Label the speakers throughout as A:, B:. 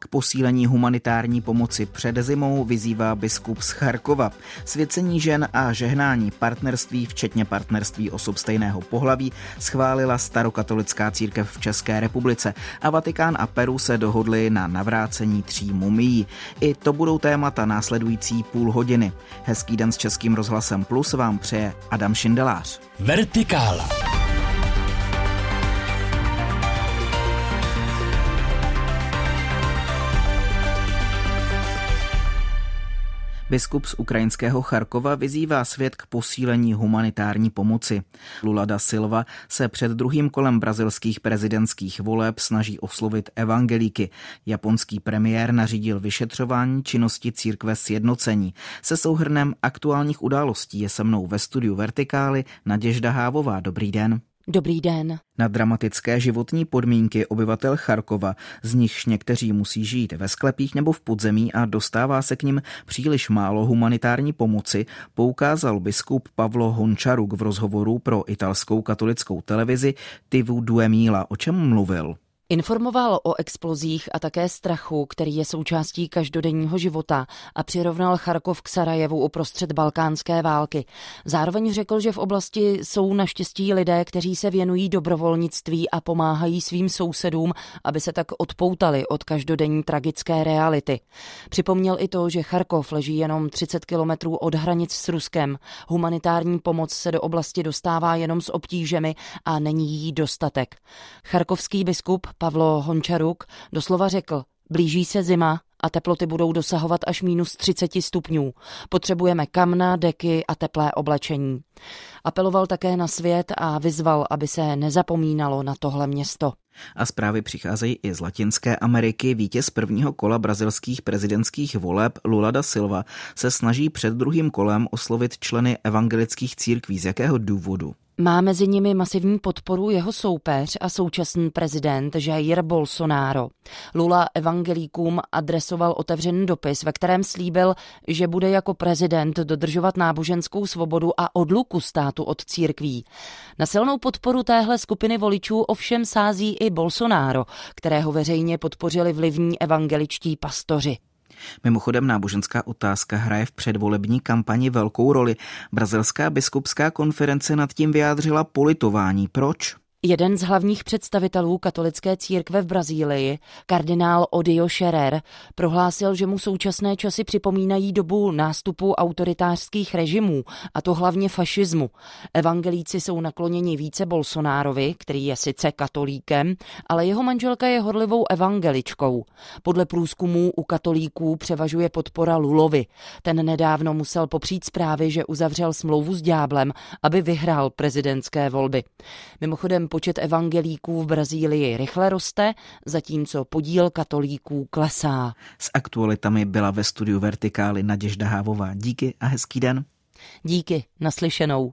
A: K posílení humanitární pomoci před zimou vyzývá biskup z Charkova. Svěcení žen a žehnání partnerství, včetně partnerství osob stejného pohlaví, schválila starokatolická církev v České republice a Vatikán a Peru se dohodli na navrácení tří mumií. I to budou témata následující půl hodiny. Hezký den s Českým rozhlasem Plus vám přeje Adam Šindelář.
B: Vertikála.
A: Biskup z ukrajinského Charkova vyzývá svět k posílení humanitární pomoci. Lula da Silva se před druhým kolem brazilských prezidentských voleb snaží oslovit evangelíky. Japonský premiér nařídil vyšetřování činnosti církve sjednocení. Se souhrnem aktuálních událostí je se mnou ve studiu Vertikály Naděžda Hávová. Dobrý den.
C: Dobrý den.
A: Na dramatické životní podmínky obyvatel Charkova, z nichž někteří musí žít ve sklepích nebo v podzemí a dostává se k nim příliš málo humanitární pomoci, poukázal biskup Pavlo Hončaruk v rozhovoru pro italskou katolickou televizi Tivu Duemila, o čem mluvil.
C: Informoval o explozích a také strachu, který je součástí každodenního života a přirovnal Charkov k Sarajevu uprostřed balkánské války. Zároveň řekl, že v oblasti jsou naštěstí lidé, kteří se věnují dobrovolnictví a pomáhají svým sousedům, aby se tak odpoutali od každodenní tragické reality. Připomněl i to, že Charkov leží jenom 30 kilometrů od hranic s Ruskem. Humanitární pomoc se do oblasti dostává jenom s obtížemi a není jí dostatek. Charkovský biskup Pavlo Hončaruk doslova řekl, blíží se zima a teploty budou dosahovat až minus 30 stupňů. Potřebujeme kamna, deky a teplé oblečení. Apeloval také na svět a vyzval, aby se nezapomínalo na tohle město.
A: A zprávy přicházejí i z Latinské Ameriky. Vítěz prvního kola brazilských prezidentských voleb Lula da Silva se snaží před druhým kolem oslovit členy evangelických církví. Z jakého důvodu?
C: Má mezi nimi masivní podporu jeho soupeř a současný prezident Jair Bolsonaro. Lula evangelíkům adresoval otevřený dopis, ve kterém slíbil, že bude jako prezident dodržovat náboženskou svobodu a odluku státu od církví. Na silnou podporu téhle skupiny voličů ovšem sází i Bolsonaro, kterého veřejně podpořili vlivní evangeličtí pastoři.
A: Mimochodem náboženská otázka hraje v předvolební kampani velkou roli. Brazilská biskupská konference nad tím vyjádřila politování. Proč?
C: Jeden z hlavních představitelů katolické církve v Brazílii, kardinál Odio Scherer, prohlásil, že mu současné časy připomínají dobu nástupu autoritářských režimů, a to hlavně fašismu. Evangelíci jsou nakloněni více Bolsonárovi, který je sice katolíkem, ale jeho manželka je horlivou evangeličkou. Podle průzkumů u katolíků převažuje podpora Lulovi. Ten nedávno musel popřít zprávy, že uzavřel smlouvu s ďáblem, aby vyhrál prezidentské volby. Mimochodem počet evangelíků v Brazílii rychle roste, zatímco podíl katolíků klesá.
A: S aktualitami byla ve studiu Vertikály Naděžda Hávová. Díky a hezký den.
C: Díky, naslyšenou.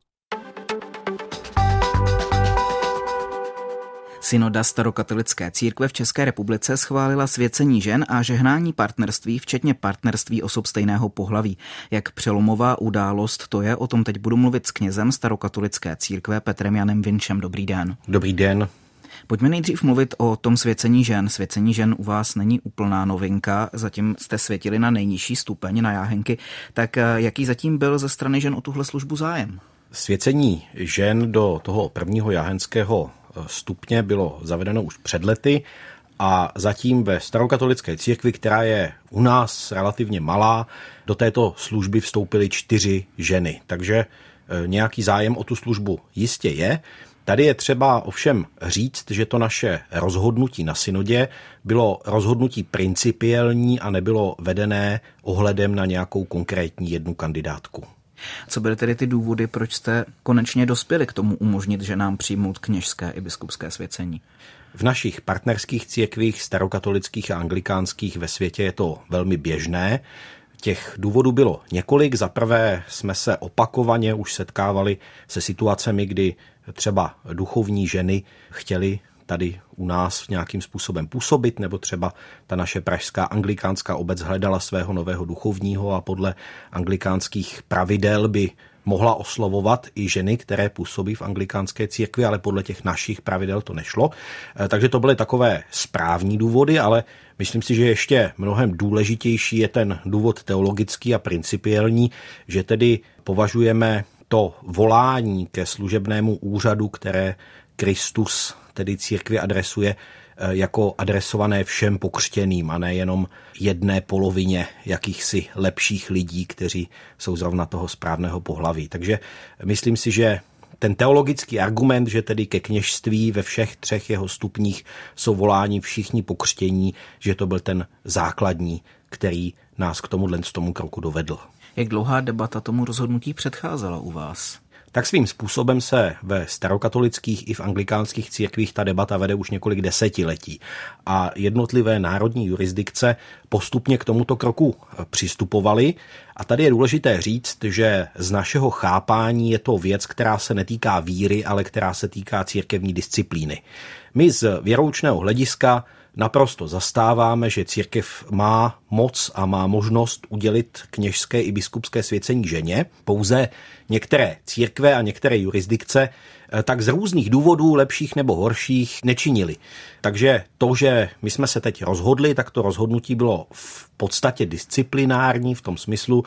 A: Synoda starokatolické církve v České republice schválila svěcení žen a žehnání partnerství, včetně partnerství osob stejného pohlaví. Jak přelomová událost to je, o tom teď budu mluvit s knězem starokatolické církve Petrem Janem Vinčem. Dobrý den.
D: Dobrý den.
A: Pojďme nejdřív mluvit o tom svěcení žen. Svěcení žen u vás není úplná novinka, zatím jste světili na nejnižší stupeň, na jáhenky. Tak eh, jaký zatím byl ze strany žen o tuhle službu zájem?
D: Svěcení žen do toho prvního jáhenského stupně bylo zavedeno už před lety a zatím ve starokatolické církvi, která je u nás relativně malá, do této služby vstoupily čtyři ženy. Takže e, nějaký zájem o tu službu jistě je. Tady je třeba ovšem říct, že to naše rozhodnutí na synodě bylo rozhodnutí principiální a nebylo vedené ohledem na nějakou konkrétní jednu kandidátku.
A: Co byly tedy ty důvody, proč jste konečně dospěli k tomu umožnit, že nám přijmout kněžské i biskupské svěcení?
D: V našich partnerských církvích, starokatolických a anglikánských ve světě je to velmi běžné. Těch důvodů bylo několik. Za prvé jsme se opakovaně už setkávali se situacemi, kdy třeba duchovní ženy chtěli tady u nás nějakým způsobem působit, nebo třeba ta naše pražská anglikánská obec hledala svého nového duchovního a podle anglikánských pravidel by mohla oslovovat i ženy, které působí v anglikánské církvi, ale podle těch našich pravidel to nešlo. Eh, takže to byly takové správní důvody, ale myslím si, že ještě mnohem důležitější je ten důvod teologický a principiální, že tedy považujeme to volání ke služebnému úřadu, které Kristus tedy církvi adresuje, Eh, jako adresované všem pokřtěným a nejenom jedné polovině jakýchsi lepších lidí, kteří jsou zrovna toho správného pohlaví. Takže myslím si, že ten teologický argument, že tedy ke kněžství ve všech třech jeho stupních jsou voláni všichni pokřtění, že to byl ten základní, který nás k tomuhle tomu kroku dovedl.
A: Jak dlouhá debata tomu rozhodnutí předcházela u vás?
D: Tak svým způsobem se ve starokatolických i v anglikánských církvích ta debata vede už několik desetiletí a jednotlivé národní jurisdikce postupně k tomuto kroku přistupovaly. A tady je důležité říct, že z našeho chápání je to věc, která se netýká víry, ale která se týká církevní disciplíny. My z věroučného hlediska naprosto zastáváme, že církev má moc a má možnost udělit kněžské i biskupské svěcení ženě. Pouze některé církve a některé jurisdikce eh, tak z různých důvodů, lepších nebo horších, nečinili. Takže to, že my jsme se teď rozhodli, tak to rozhodnutí bylo v podstatě disciplinární v tom smyslu,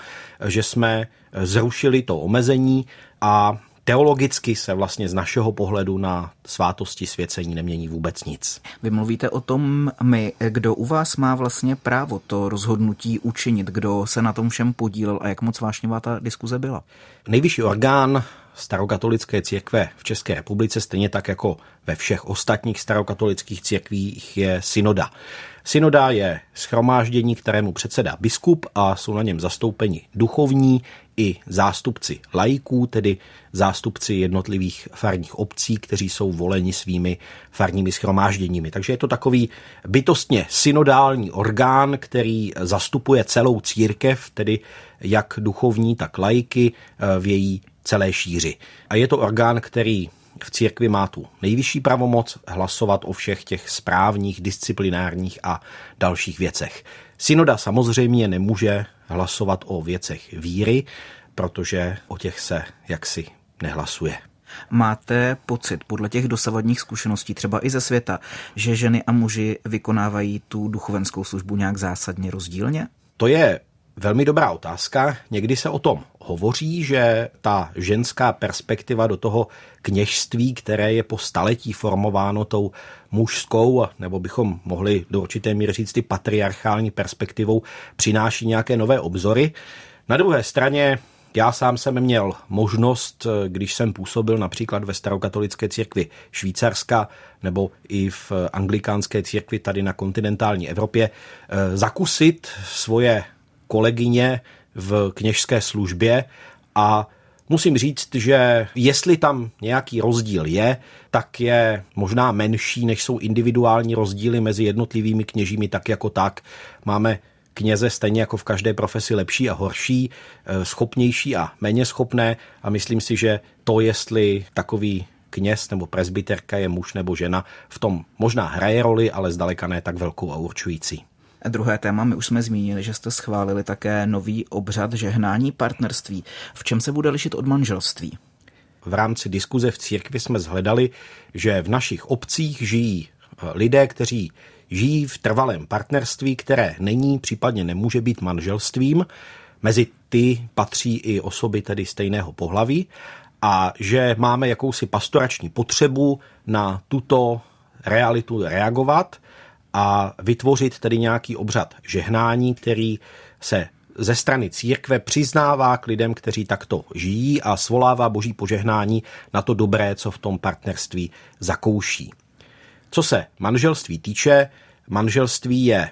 D: že jsme zrušili to omezení a teologicky se vlastně z našeho pohledu na svátosti svěcení nemění vůbec nic.
A: Vy mluvíte o tom my, kdo u vás má vlastně právo to rozhodnutí učinit, kdo se na tom všem podílel a jak moc vášnivá ta diskuze byla?
D: Nejvyšší orgán starokatolické církve v České republice, stejně tak jako ve všech ostatních starokatolických církvích, je synoda. Synoda je schromáždění, kterému předsedá biskup a jsou na něm zastoupeni duchovní i zástupci laiků, tedy zástupci jednotlivých farních obcí, kteří jsou voleni svými farními schromážděními. Takže je to takový bytostně synodální orgán, který zastupuje celou církev, tedy jak duchovní, tak laiky v její celé šíři. A je to orgán, který v církvi má tu nejvyšší pravomoc hlasovat o všech těch správních, disciplinárních a dalších věcech. Synoda samozřejmě nemůže hlasovat o věcech víry, protože o těch se jaksi nehlasuje.
A: Máte pocit, podle těch dosavadních zkušeností, třeba i ze světa, že ženy a muži vykonávají tu duchovenskou službu nějak zásadně rozdílně?
D: To je velmi dobrá otázka. Někdy se o tom hovoří, že ta ženská perspektiva do toho kněžství, které je po staletí formováno tou mužskou, nebo bychom mohli do určité míry říct ty patriarchální perspektivou, přináší nějaké nové obzory. Na druhé straně já sám jsem měl možnost, když jsem působil například ve starokatolické církvi Švýcarska nebo i v anglikánské církvi tady na kontinentální Evropě, zakusit svoje kolegyně v kněžské službě a musím říct, že jestli tam nějaký rozdíl je, tak je možná menší, než jsou individuální rozdíly mezi jednotlivými kněžími tak jako tak. Máme kněze stejně jako v každé profesi lepší a horší, eh, schopnější a méně schopné a myslím si, že to, jestli takový kněz nebo presbyterka je muž nebo žena, v tom možná hraje roli, ale zdaleka ne tak velkou a určující.
A: A druhé téma, my už jsme zmínili, že jste schválili také nový obřad žehnání partnerství. V čem se bude lišit od manželství?
D: V rámci diskuze v církvi jsme zhledali, že v našich obcích žijí eh, lidé, kteří žijí v trvalém partnerství, které není, případně nemůže být manželstvím. Mezi ty patří i osoby tedy stejného pohlaví a že máme jakousi pastorační potřebu na tuto realitu reagovat a vytvořit tedy nějaký obřad žehnání, který se ze strany církve přiznává k lidem, kteří takto žijí a svolává boží požehnání na to dobré, co v tom partnerství zakouší. Co se manželství týče, manželství je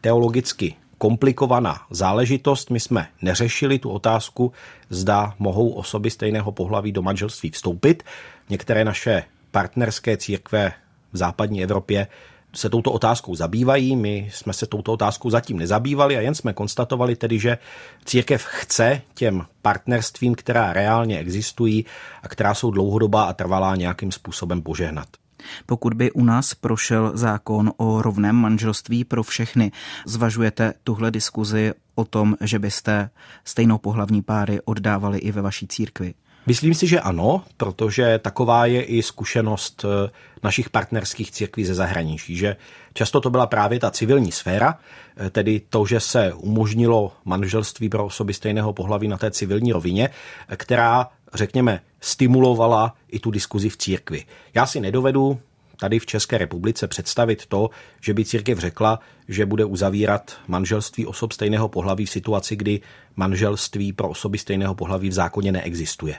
D: teologicky komplikovaná záležitost. My jsme neřešili tu otázku, zda mohou osoby stejného pohlaví do manželství vstoupit. Některé naše partnerské církve v západní Evropě se touto otázkou zabývají. My jsme se touto otázkou zatím nezabývali a jen jsme konstatovali tedy, že církev chce těm partnerstvím, která reálně existují a která jsou dlouhodobá a trvalá, nějakým způsobem požehnat.
A: Pokud by u nás prošel zákon o rovném manželství pro všechny, zvažujete tuhle diskuzi o tom, že byste stejnou pohlavní páry oddávali i ve vaší církvi?
D: Myslím si, že ano, protože taková je i zkušenost eh, našich partnerských církví ze zahraničí, že často to byla právě ta civilní sféra, eh, tedy to, že se umožnilo manželství pro osoby stejného pohlaví na té civilní rovině, eh, která, řekněme, stimulovala i tu diskuzi v církvi. Já si nedovedu tady v České republice představit to, že by církev řekla, že bude uzavírat manželství osob stejného pohlaví v situaci, kdy manželství pro osoby stejného pohlaví v zákoně neexistuje.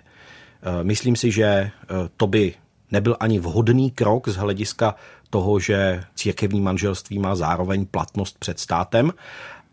D: Eh, myslím si, že eh, to by nebyl ani vhodný krok z hlediska toho, že církevní manželství má zároveň platnost před státem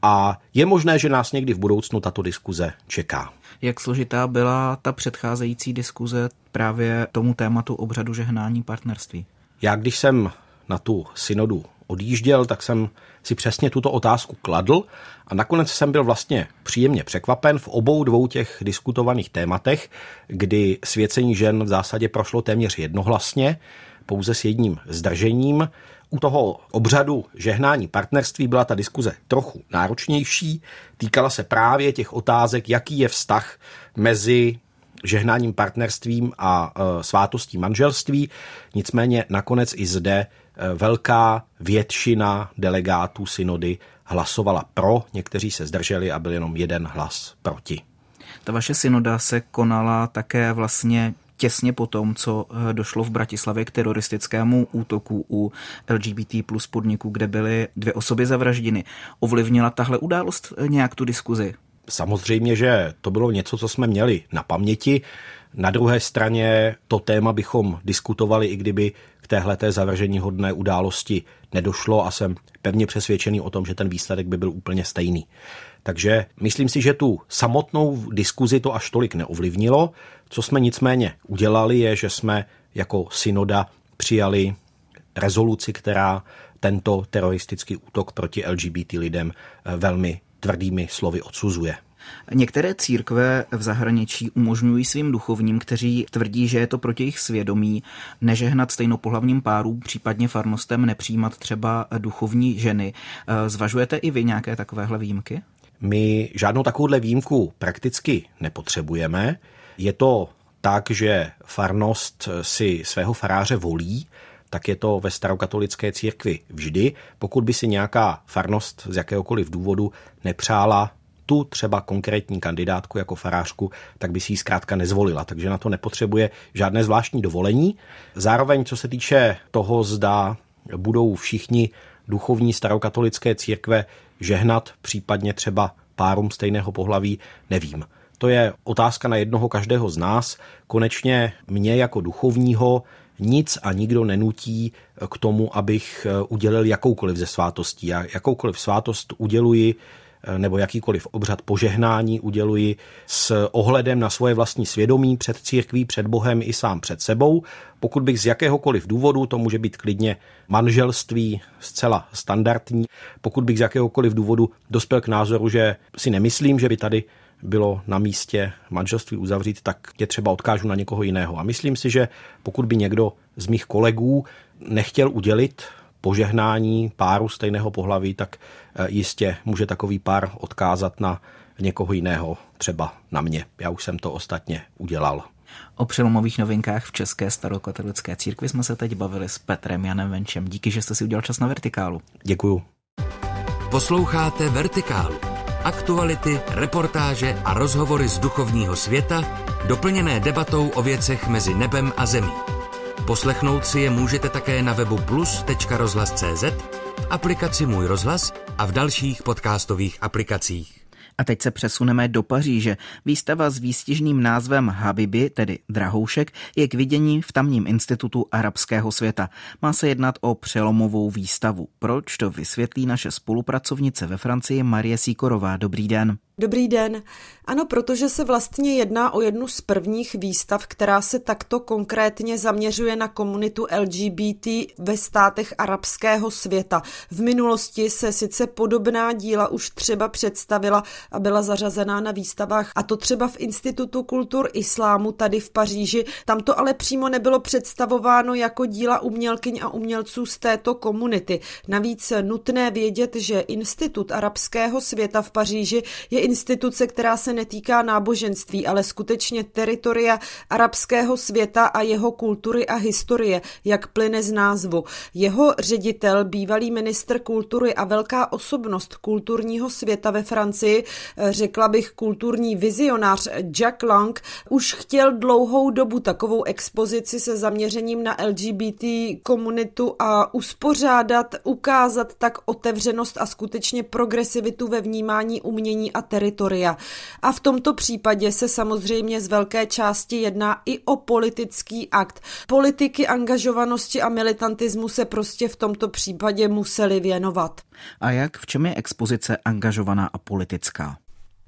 D: a je možné, že nás někdy v budoucnu tato diskuze čeká.
A: Jak složitá byla ta předcházející diskuze právě tomu tématu obřadu žehnání partnerství?
D: Já když jsem na tu synodu odjížděl, tak jsem si přesně tuto otázku kladl a nakonec jsem byl vlastně příjemně překvapen v obou dvou těch diskutovaných tématech, kdy svěcení žen v zásadě prošlo téměř jednohlasně, pouze s jedním zdržením. U toho obřadu žehnání partnerství byla ta diskuze trochu náročnější, týkala se právě těch otázek, jaký je vztah mezi žehnáním partnerstvím a e, svátostí manželství. Nicméně nakonec i zde velká většina delegátů synody hlasovala pro, někteří se zdrželi a byl jenom jeden hlas proti.
A: Ta vaše synoda se konala také vlastně těsně po tom, co e, došlo v Bratislavě k teroristickému útoku u LGBT plus podniku, kde byly dvě osoby zavražděny. Ovlivnila tahle událost nějak tu diskuzi?
D: Samozřejmě, že to bylo něco, co jsme měli na paměti. Na druhé straně to téma bychom diskutovali, i kdyby k téhleté zavržení hodné události nedošlo a jsem pevně přesvědčený o tom, že ten výsledek by byl úplně stejný. Takže myslím si, že tu samotnou diskuzi to až tolik neovlivnilo. Co jsme nicméně udělali, je, že jsme jako synoda přijali rezoluci, která tento teroristický útok proti LGBT lidem eh, velmi tvrdými slovy odsuzuje.
A: Některé církve v zahraničí umožňují svým duchovním, kteří tvrdí, že je to proti jejich svědomí, nežehnat stejnopohlavním párům, případně farnostem nepřijímat třeba duchovní ženy. Zvažujete i vy nějaké takovéhle výjimky?
D: My žádnou takovouhle výjimku prakticky nepotřebujeme. Je to tak, že farnost si svého faráře volí, tak je to ve starokatolické církvi vždy. Pokud by si nějaká farnost z jakéhokoliv důvodu nepřála tu třeba konkrétní kandidátku jako farářku, tak by si ji zkrátka nezvolila, takže na to nepotřebuje žádné zvláštní dovolení. Zároveň, co se týče toho, zda budou všichni duchovní starokatolické církve žehnat, případně třeba párům stejného pohlaví, nevím. To je otázka na jednoho každého z nás. Konečně mě jako duchovního nic a nikdo nenutí k tomu, abych udělil jakoukoliv ze svátostí. Já jakoukoliv svátost uděluji nebo jakýkoliv obřad požehnání uděluji s ohledem na svoje vlastní svědomí před církví, před Bohem i sám před sebou. Pokud bych z jakéhokoliv důvodu, to může být klidně manželství zcela standardní, pokud bych z jakéhokoliv důvodu dospěl k názoru, že si nemyslím, že by tady bylo na místě manželství uzavřít, tak je třeba odkážu na někoho jiného. A myslím si, že pokud by někdo z mých kolegů nechtěl udělit požehnání páru stejného pohlaví, tak eh, jistě může takový pár odkázat na někoho jiného, třeba na mě. Já už jsem to ostatně udělal.
A: O přelomových novinkách v České starokatolické církvi jsme se teď bavili s Petrem Janem Venčem. Díky, že jste si udělal čas na Vertikálu.
D: Děkuju.
B: Posloucháte Vertikálu aktuality, reportáže a rozhovory z duchovního světa, doplněné debatou o věcech mezi nebem a zemí. Poslechnout si je můžete také na webu plus.rozhlas.cz, v aplikaci Můj rozhlas a v dalších podcastových aplikacích.
A: A teď se přesuneme do Paříže. Výstava s výstižným názvem Habibi, tedy Drahoušek, je k vidění v tamním institutu arabského světa. Má se jednat o přelomovou výstavu. Proč to vysvětlí naše spolupracovnice ve Francii Marie Síkorová. Dobrý den.
E: Dobrý den. Ano, protože se vlastně jedná o jednu z prvních výstav, která se takto konkrétně zaměřuje na komunitu LGBT ve státech arabského světa. V minulosti se sice podobná díla už třeba představila a byla zařazená na výstavách, a to třeba v Institutu kultur islámu tady v Paříži. Tam to ale přímo nebylo představováno jako díla umělkyň a umělců z této komunity. Navíc nutné vědět, že Institut arabského světa v Paříži je instituce, která se netýká náboženství, ale skutečně teritoria arabského světa a jeho kultury a historie, jak plyne z názvu. Jeho ředitel, bývalý ministr kultury a velká osobnost kulturního světa ve Francii, řekla bych kulturní vizionář Jack Lang, už chtěl dlouhou dobu takovou expozici se zaměřením na LGBT komunitu a uspořádat, ukázat tak otevřenost a skutečně progresivitu ve vnímání umění a teritoria. A v tomto případě se samozřejmě z velké části jedná i o politický akt. Politiky angažovanosti a militantismu se prostě v tomto případě museli věnovat.
A: A jak v čem je expozice angažovaná a politická?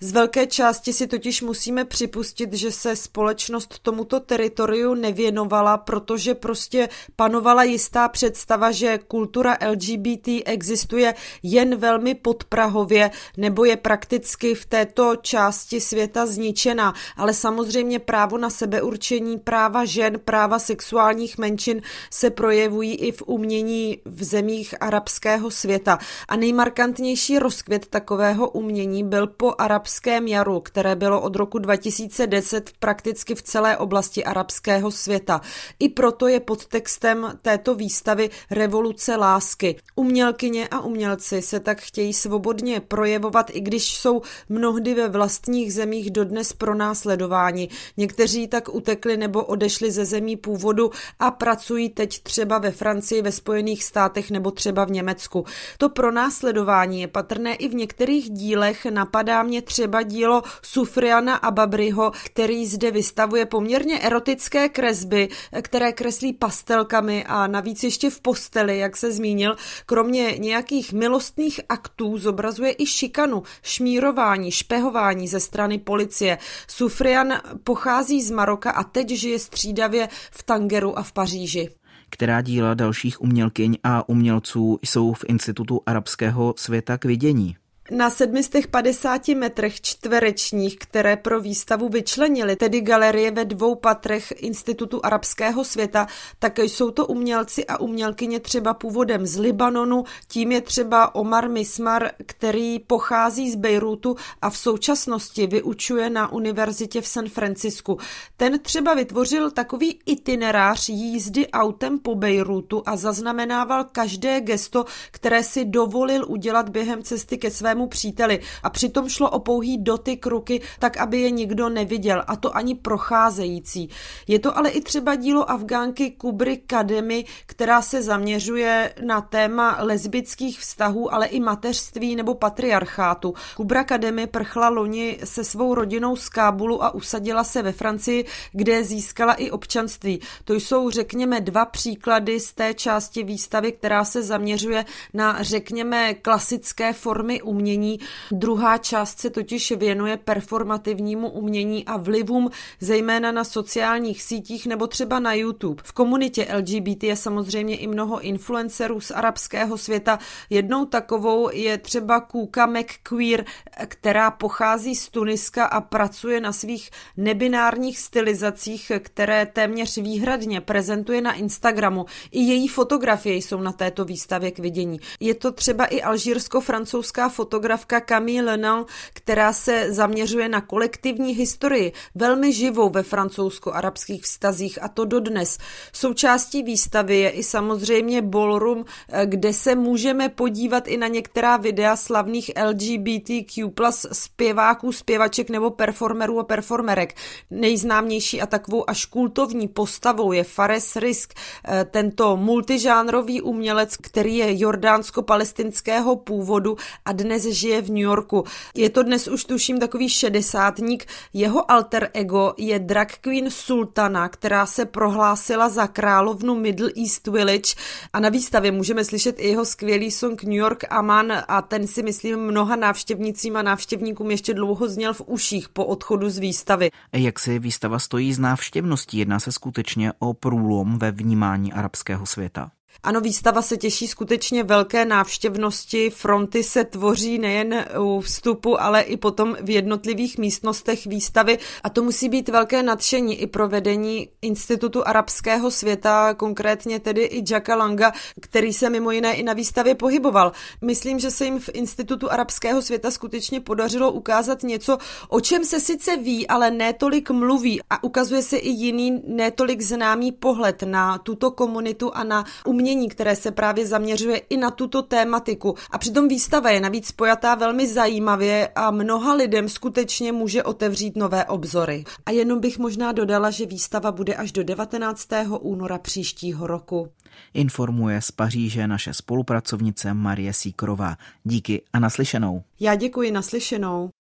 E: Z velké části si totiž musíme připustit, že se společnost tomuto teritoriu nevěnovala, protože prostě panovala jistá představa, že kultura LGBT existuje jen velmi podprahově nebo je prakticky v této části světa zničena. Ale samozřejmě právo na sebeurčení, práva žen, práva sexuálních menšin se projevují i v umění v zemích arabského světa. A nejmarkantnější rozkvět takového umění byl po arabském arabském jaru, které bylo od roku 2010 prakticky v celé oblasti arabského světa. I proto je pod textem této výstavy revoluce lásky. Umělkyně a umělci se tak chtějí svobodně projevovat, i když jsou mnohdy ve vlastních zemích dodnes pronásledováni. Někteří tak utekli nebo odešli ze zemí původu a pracují teď třeba ve Francii, ve Spojených státech nebo třeba v Německu. To pronásledování je patrné i v některých dílech, napadá mě třeba třeba dílo Sufriana Ababryho, který zde vystavuje poměrně erotické kresby, které kreslí pastelkami a navíc ještě v posteli, jak se zmínil. Kromě nějakých milostných aktů zobrazuje i šikanu, šmírování, špehování ze strany policie. Sufrian pochází z Maroka a teď žije střídavě v Tangeru a v Paříži
A: která díla dalších umělkyň a umělců jsou v Institutu arabského světa k vidění.
E: Na 750 metrech čtverečních, které pro výstavu vyčlenili, tedy galerie ve dvou patrech Institutu arabského světa, tak jsou to umělci a umělkyně třeba původem z Libanonu, tím je třeba Omar Mismar, který pochází z Bejrutu a v současnosti vyučuje na univerzitě v San Francisku. Ten třeba vytvořil takový itinerář jízdy autem po Bejrutu a zaznamenával každé gesto, které si dovolil udělat během cesty ke svému svému příteli a přitom šlo o pouhý dotyk ruky, tak aby je nikdo neviděl a to ani procházející. Je to ale i třeba dílo Afgánky Kubry Kademy, která se zaměřuje na téma lesbických vztahů, ale i mateřství nebo patriarchátu. Kubra Kademy prchla loni se svou rodinou z Kábulu a usadila se ve Francii, kde získala i občanství. To jsou, řekněme, dva příklady z té části výstavy, která se zaměřuje na, řekněme, klasické formy umění umění. Druhá část se totiž věnuje performativnímu umění a vlivům zejména na sociálních sítích nebo třeba na YouTube. V komunitě LGBT je samozřejmě i mnoho influencerů z arabského světa. Jednou takovou je třeba Kuka McQueer, která pochází z Tuniska a pracuje na svých nebinárních stylizacích, které téměř výhradně prezentuje na Instagramu. I její fotografie jsou na této výstavě k vidění. Je to třeba i alžírsko-francouzská fotografie fotografka Camille Lenal, která se zaměřuje na kolektivní historii, velmi živou ve francouzsko-arabských vztazích a to dodnes. Součástí výstavy je i samozřejmě ballroom, eh, kde se můžeme podívat i na některá videa slavných LGBTQ zpěváků, zpěvaček nebo performerů a performerek. Nejznámější a takovou až kultovní postavou je Fares Risk, eh, tento multižánrový umělec, který je jordánsko-palestinského původu a dnes žije v New Yorku. Je to dnes už tuším takový šedesátník. Jeho alter ego je drag queen Sultana, která se prohlásila za královnu Middle East Village a na výstavě můžeme slyšet i jeho skvělý song New York Aman a ten si myslím mnoha návštěvnicím a návštěvníkům ještě dlouho zněl v uších po odchodu z výstavy.
A: Jak si výstava stojí z návštěvností? Jedná se skutečně o průlom ve vnímání arabského světa.
E: Ano, výstava se těší skutečně velké návštěvnosti. Fronty se tvoří nejen u vstupu, ale i potom v jednotlivých místnostech výstavy. A to musí být velké nadšení i pro vedení Institutu arabského světa, konkrétně tedy i Jacka Langa, který se mimo jiné i na výstavě pohyboval. Myslím, že se jim v Institutu arabského světa skutečně podařilo ukázat něco, o čem se sice ví, ale ne tolik mluví. A ukazuje se i jiný, netolik známý pohled na tuto komunitu a na umění umění, které se právě zaměřuje i na tuto tématiku. A přitom výstava je navíc pojatá velmi zajímavě a mnoha lidem skutečně může otevřít nové obzory. A jenom bych možná dodala, že výstava bude až do 19. února příštího roku.
A: Informuje z Paříže naše spolupracovnice Marie Síkrová. Díky a naslyšenou.
E: Já děkuji naslyšenou.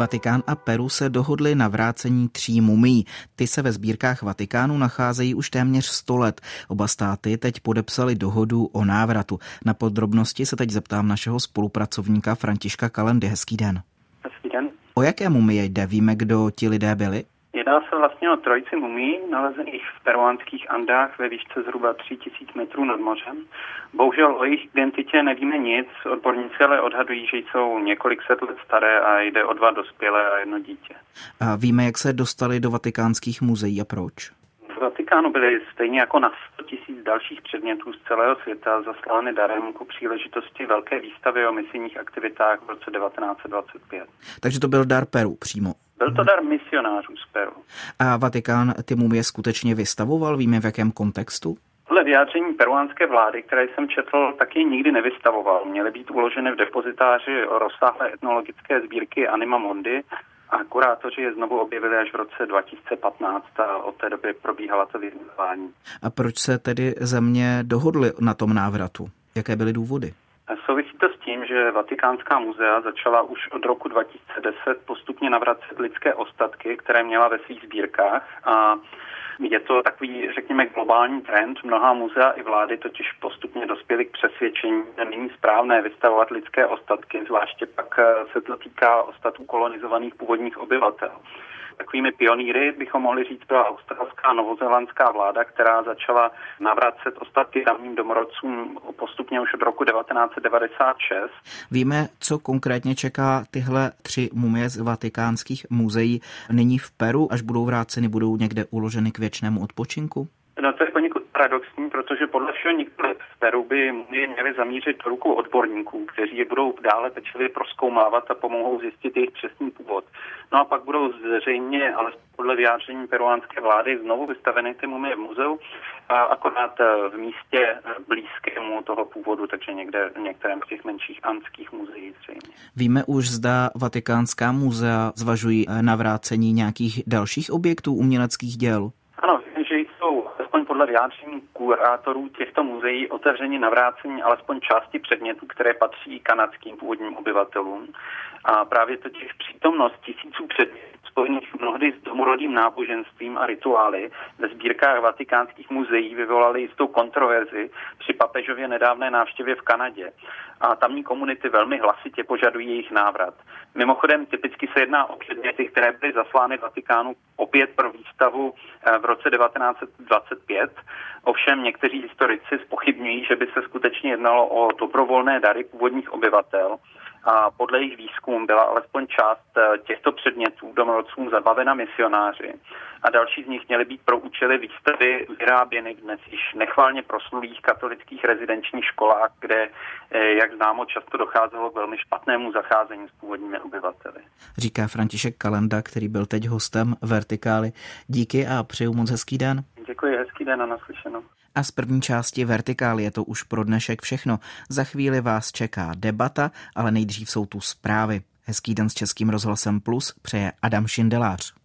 A: Vatikán a Peru se dohodli na vrácení tří mumí. Ty se ve sbírkách Vatikánu nacházejí už téměř 100 let. Oba státy teď podepsali dohodu o návratu. Na podrobnosti se teď zeptám našeho spolupracovníka Františka Kalendy. Hezký den.
F: Hezký den.
A: O jaké mumie jde? Víme, kdo ti lidé byli?
F: Jedná se vlastně o trojici mumí, nalezených v peruánských Andách ve výšce zhruba 3000 metrů nad mořem. Bohužel o jejich identitě nevíme nic, odborníci ale odhadují, že jsou několik set let staré a jde o dva dospělé a jedno dítě.
A: A víme, jak se dostali do vatikánských muzeí a proč?
F: V Vatikánu byly stejně jako na 100 tisíc dalších předmětů z celého světa zaslány darem ku příležitosti velké výstavy o misijních aktivitách v roce 1925.
A: Takže to byl dar Peru přímo.
F: Byl to dar misionářů z Peru.
A: A Vatikán ty mumie skutečně vystavoval? Víme v jakém kontextu?
F: Podle vyjádření peruánské vlády, které jsem četl, taky nikdy nevystavoval. Měly být uloženy v depozitáři rozsáhlé etnologické sbírky Anima Mondi a kurátoři je znovu objevili až v roce 2015 a od té doby probíhala to vyjednávání.
A: A proč se tedy země dohodly na tom návratu? Jaké byly důvody?
F: Souvisí to s tím, že Vatikánská muzea začala už od roku 2010 postupně navracet lidské ostatky, které měla ve svých sbírkách a je to takový, řekněme, globální trend. Mnoha muzea i vlády totiž postupně dospěly k přesvědčení, že není správné vystavovat lidské ostatky, zvláště pak se to týká ostatků kolonizovaných původních obyvatel. Takovými pionýry bychom mohli říct byla australská novozelandská vláda, která začala navracet ostatky tamním domorodcům postupně už od roku 1996.
A: Víme, co konkrétně čeká tyhle tři mumie z vatikánských muzeí nyní v Peru, až budou vráceny, budou někde uloženy k věčnému odpočinku?
F: No to je paradoxní, protože podle všeho v Peru by měli zamířit do rukou odborníků, kteří je budou dále pečlivě proskoumávat a pomohou zjistit jejich přesný původ. No a pak budou zřejmě, ale podle vyjádření peruánské vlády, znovu vystaveny ty mumie v muzeu, a akorát eh, v místě eh, blízkému toho původu, takže někde v některém z těch menších anských muzeí zřejmě.
A: Víme už, zda Vatikánská muzea zvažují eh, navrácení nějakých dalších objektů uměleckých děl?
F: Ano, že jsou alespoň podle vyjádření kurátorů těchto muzeí otevření navrácení alespoň části předmětů, které patří kanadským původním obyvatelům. A právě to těch přítomnost tisíců předmětů spojených mnohdy s domorodým náboženstvím a rituály ve sbírkách vatikánských muzeí vyvolaly jistou kontroverzi při papežově nedávné návštěvě v Kanadě. A tamní komunity velmi hlasitě požadují jejich návrat. Mimochodem, typicky se jedná o předměty, které byly zaslány Vatikánu opět pro výstavu eh, v roce 1925. Ovšem někteří historici spochybňují, že by se skutečně jednalo o dobrovolné dary původních obyvatel a podle jejich výzkum byla alespoň část eh, těchto předmětů domorodcům zabavena misionáři a další z nich měly být pro účely výstavy vyráběny v dnes již nechválně proslulých katolických rezidenčních školách, kde, eh, jak známo, často docházelo k velmi špatnému zacházení s původními obyvateli.
A: Říká František Kalenda, který byl teď hostem Vertikály. Díky a přeju moc hezký den.
F: Děkuji, hezký den a naslyšenou.
A: A z první části Vertikál je to už pro dnešek všechno. Za chvíli vás čeká debata, ale nejdřív jsou tu zprávy. Hezký den s Českým rozhlasem Plus přeje Adam Šindelář.